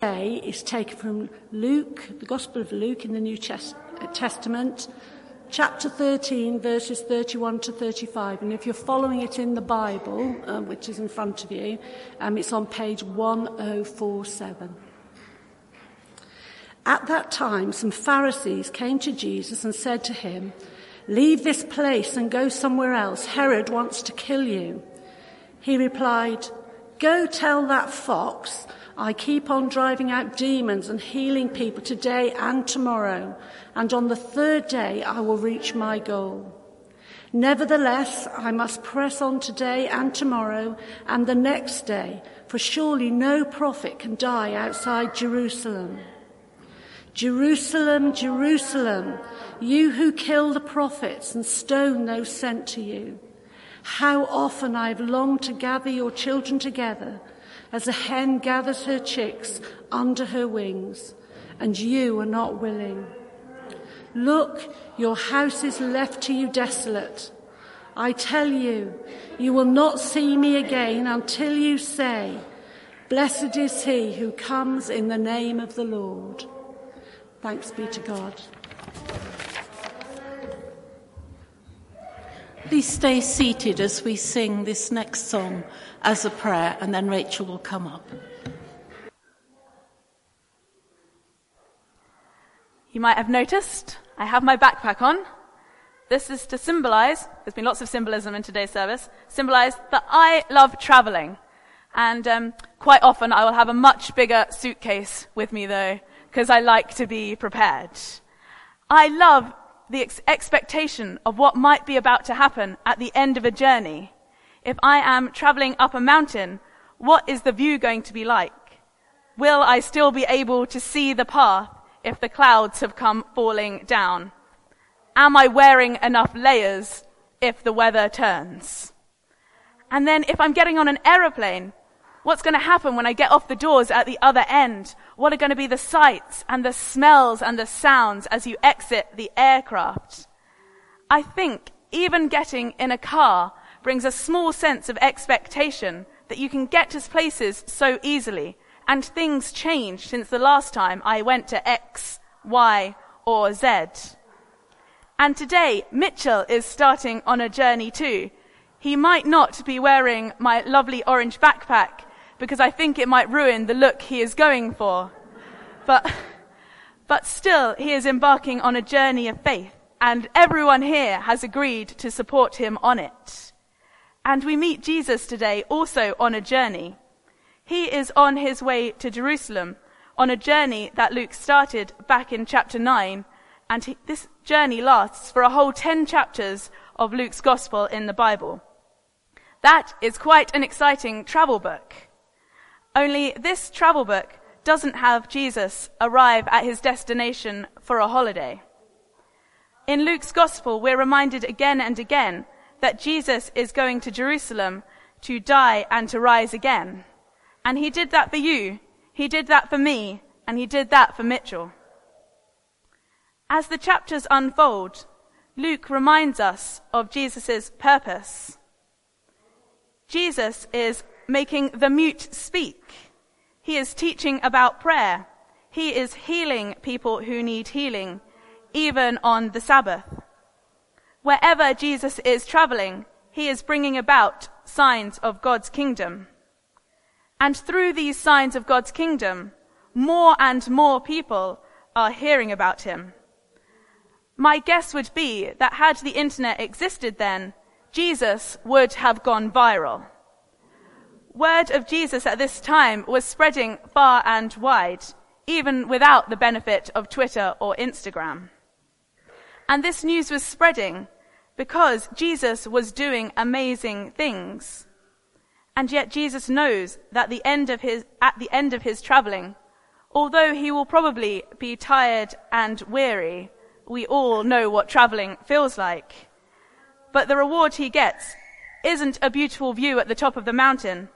today is taken from Luke, the Gospel of Luke in the New Testament, chapter 13, verses 31 to 35. And if you're following it in the Bible, um, which is in front of you, um, it's on page 1047. At that time, some Pharisees came to Jesus and said to him, Leave this place and go somewhere else. Herod wants to kill you. He replied, Go tell that fox I keep on driving out demons and healing people today and tomorrow, and on the third day I will reach my goal. Nevertheless, I must press on today and tomorrow and the next day, for surely no prophet can die outside Jerusalem. Jerusalem, Jerusalem, you who kill the prophets and stone those sent to you. How often I have longed to gather your children together as a hen gathers her chicks under her wings, and you are not willing. Look, your house is left to you desolate. I tell you, you will not see me again until you say, Blessed is he who comes in the name of the Lord. Thanks be to God. Please stay seated as we sing this next song as a prayer, and then Rachel will come up. You might have noticed I have my backpack on. This is to symbolize, there's been lots of symbolism in today's service, symbolize that I love traveling. And um, quite often I will have a much bigger suitcase with me though, because I like to be prepared. I love the ex- expectation of what might be about to happen at the end of a journey. If I am traveling up a mountain, what is the view going to be like? Will I still be able to see the path if the clouds have come falling down? Am I wearing enough layers if the weather turns? And then if I'm getting on an aeroplane, what's going to happen when I get off the doors at the other end? What are going to be the sights and the smells and the sounds as you exit the aircraft? I think even getting in a car brings a small sense of expectation that you can get to places so easily and things change since the last time I went to X, Y, or Z. And today, Mitchell is starting on a journey too. He might not be wearing my lovely orange backpack because I think it might ruin the look he is going for. But, but still, he is embarking on a journey of faith and everyone here has agreed to support him on it. And we meet Jesus today also on a journey. He is on his way to Jerusalem on a journey that Luke started back in chapter 9. And he, this journey lasts for a whole 10 chapters of Luke's gospel in the Bible. That is quite an exciting travel book. Only this travel book doesn't have Jesus arrive at his destination for a holiday. In Luke's gospel, we're reminded again and again that Jesus is going to Jerusalem to die and to rise again. And he did that for you. He did that for me. And he did that for Mitchell. As the chapters unfold, Luke reminds us of Jesus' purpose. Jesus is making the mute speak. He is teaching about prayer. He is healing people who need healing, even on the Sabbath. Wherever Jesus is traveling, he is bringing about signs of God's kingdom. And through these signs of God's kingdom, more and more people are hearing about him. My guess would be that had the internet existed then, Jesus would have gone viral. Word of Jesus at this time was spreading far and wide, even without the benefit of Twitter or Instagram. And this news was spreading because Jesus was doing amazing things. And yet Jesus knows that the end of his, at the end of his traveling, although he will probably be tired and weary, we all know what traveling feels like. But the reward he gets isn't a beautiful view at the top of the mountain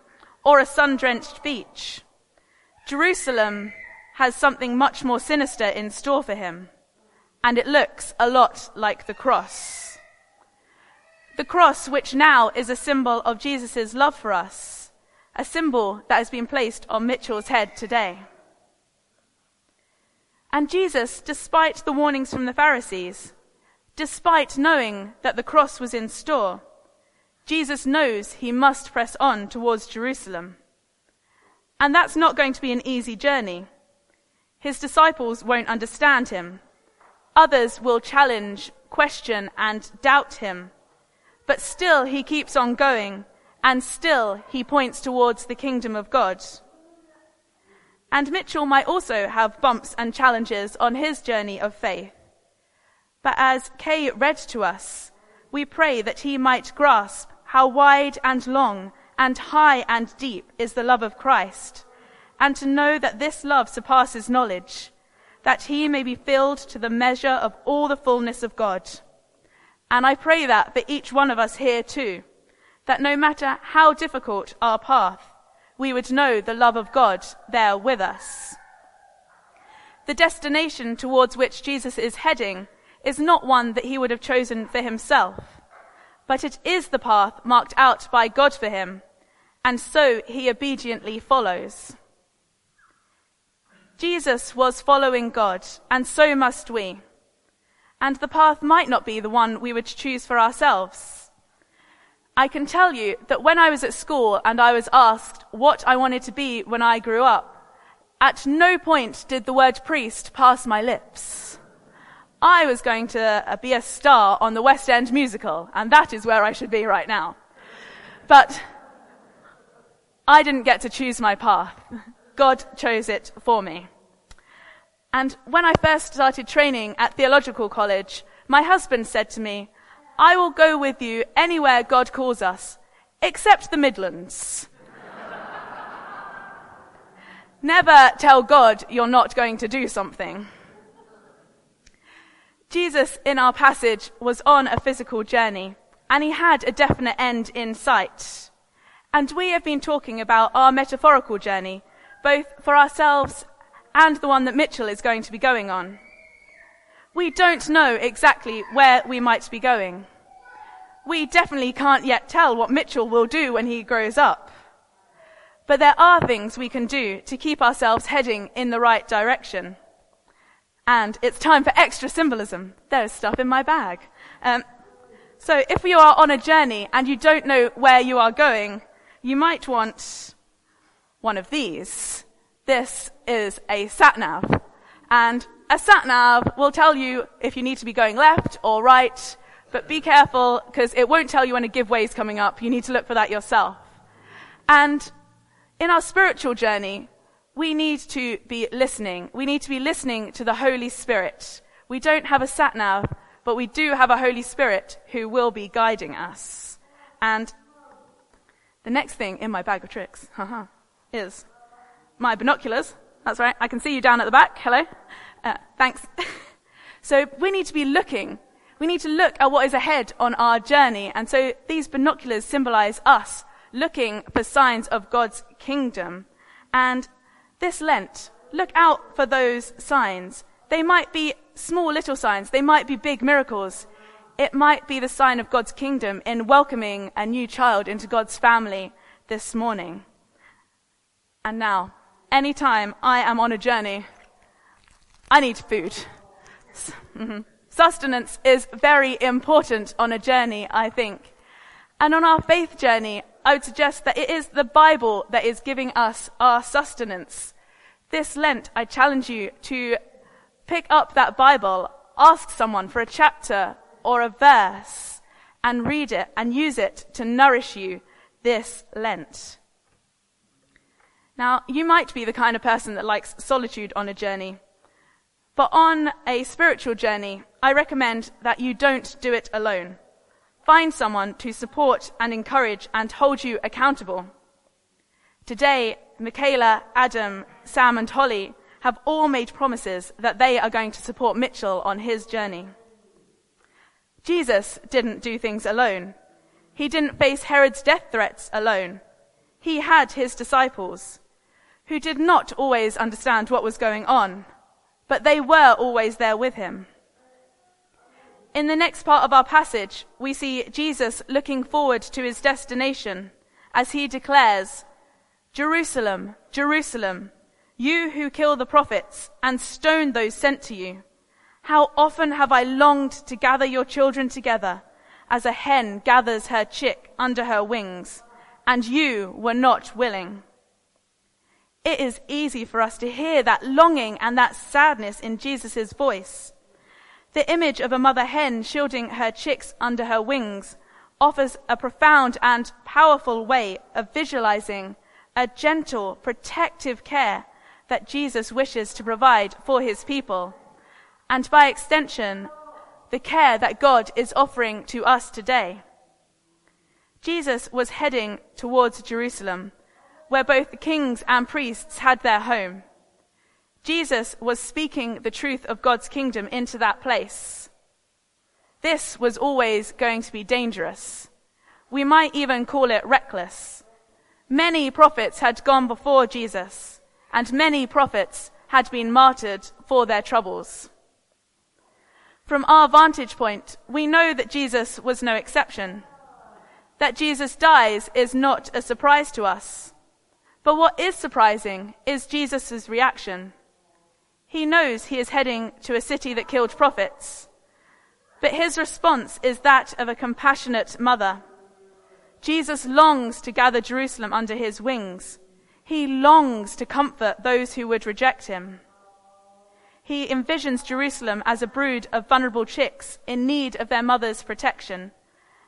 or a sun-drenched beach. Jerusalem has something much more sinister in store for him and it looks a lot like the cross. The cross, which now is a symbol of Jesus' love for us, a symbol that has been placed on Mitchell's head today. And Jesus, despite the warnings from the Pharisees, despite knowing that the cross was in store, Jesus knows he must press on towards Jerusalem. And that's not going to be an easy journey. His disciples won't understand him. Others will challenge, question, and doubt him. But still he keeps on going, and still he points towards the kingdom of God. And Mitchell might also have bumps and challenges on his journey of faith. But as Kay read to us, we pray that he might grasp how wide and long and high and deep is the love of Christ, and to know that this love surpasses knowledge, that he may be filled to the measure of all the fullness of God. And I pray that for each one of us here too, that no matter how difficult our path, we would know the love of God there with us. The destination towards which Jesus is heading is not one that he would have chosen for himself, but it is the path marked out by God for him, and so he obediently follows. Jesus was following God, and so must we. And the path might not be the one we would choose for ourselves. I can tell you that when I was at school and I was asked what I wanted to be when I grew up, at no point did the word priest pass my lips. I was going to uh, be a star on the West End musical, and that is where I should be right now. But I didn't get to choose my path. God chose it for me. And when I first started training at theological college, my husband said to me, I will go with you anywhere God calls us, except the Midlands. Never tell God you're not going to do something. Jesus, in our passage, was on a physical journey, and he had a definite end in sight. And we have been talking about our metaphorical journey, both for ourselves and the one that Mitchell is going to be going on we don't know exactly where we might be going. We definitely can't yet tell what Mitchell will do when he grows up. But there are things we can do to keep ourselves heading in the right direction. And it's time for extra symbolism. There's stuff in my bag. Um, so if you are on a journey and you don't know where you are going, you might want one of these. This is a sat nav. And a sat nav will tell you if you need to be going left or right, but be careful because it won't tell you when a give way is coming up. You need to look for that yourself. And in our spiritual journey, we need to be listening. We need to be listening to the Holy Spirit. We don't have a sat nav, but we do have a Holy Spirit who will be guiding us. And the next thing in my bag of tricks, haha, is my binoculars. That's right. I can see you down at the back. Hello. Uh, thanks. so we need to be looking. We need to look at what is ahead on our journey. And so these binoculars symbolize us looking for signs of God's kingdom. And this Lent, look out for those signs. They might be small little signs. They might be big miracles. It might be the sign of God's kingdom in welcoming a new child into God's family this morning. And now, anytime I am on a journey, I need food. Sustenance is very important on a journey, I think. And on our faith journey, I would suggest that it is the Bible that is giving us our sustenance. This Lent, I challenge you to pick up that Bible, ask someone for a chapter or a verse, and read it and use it to nourish you this Lent. Now, you might be the kind of person that likes solitude on a journey. But on a spiritual journey, I recommend that you don't do it alone. Find someone to support and encourage and hold you accountable. Today, Michaela, Adam, Sam and Holly have all made promises that they are going to support Mitchell on his journey. Jesus didn't do things alone. He didn't face Herod's death threats alone. He had his disciples, who did not always understand what was going on, but they were always there with him. In the next part of our passage, we see Jesus looking forward to his destination as he declares, Jerusalem, Jerusalem, You who kill the prophets and stone those sent to you. How often have I longed to gather your children together as a hen gathers her chick under her wings, and you were not willing. It is easy for us to hear that longing and that sadness in Jesus' voice. The image of a mother hen shielding her chicks under her wings offers a profound and powerful way of visualizing a gentle, protective care that Jesus wishes to provide for his people, and by extension, the care that God is offering to us today. Jesus was heading towards Jerusalem, where both the kings and priests had their home. Jesus was speaking the truth of God's kingdom into that place. This was always going to be dangerous. We might even call it reckless. Many prophets had gone before Jesus and many prophets had been martyred for their troubles. From our vantage point, we know that Jesus was no exception. That Jesus dies is not a surprise to us. But what is surprising is Jesus' reaction. He knows he is heading to a city that killed prophets. But his response is that of a compassionate mother. Jesus longs to gather Jerusalem under his wings he longs to comfort those who would reject him. He envisions Jerusalem as a brood of vulnerable chicks in need of their mother's protection.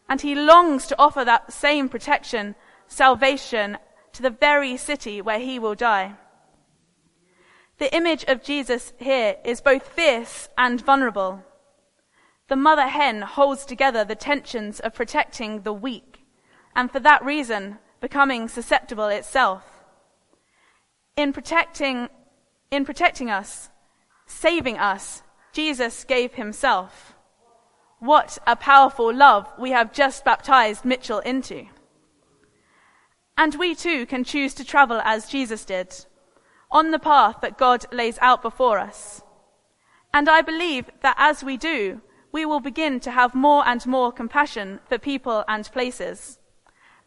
And he longs to offer that same protection, salvation, to the very city where he will die. The image of Jesus here is both fierce and vulnerable. The mother hen holds together the tensions of protecting the weak, and for that reason, becoming susceptible itself in protecting, in protecting us, saving us, Jesus gave himself. What a powerful love we have just baptized Mitchell into. And we too can choose to travel as Jesus did, on the path that God lays out before us. And I believe that as we do, we will begin to have more and more compassion for people and places.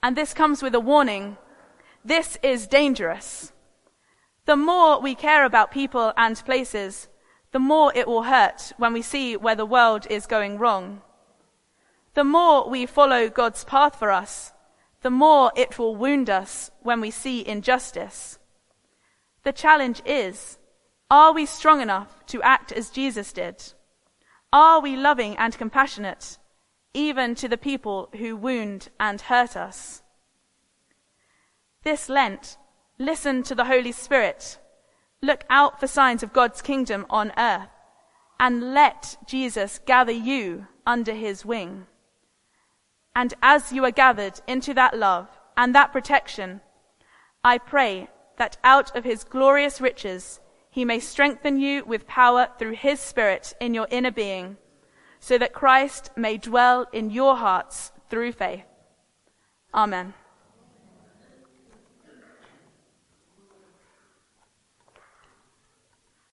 And this comes with a warning. This is dangerous. The more we care about people and places, the more it will hurt when we see where the world is going wrong. The more we follow God's path for us, the more it will wound us when we see injustice. The challenge is, are we strong enough to act as Jesus did? Are we loving and compassionate, even to the people who wound and hurt us? This Lent, Listen to the Holy Spirit. Look out for signs of God's kingdom on earth and let Jesus gather you under his wing. And as you are gathered into that love and that protection, I pray that out of his glorious riches he may strengthen you with power through his spirit in your inner being, so that Christ may dwell in your hearts through faith. Amen.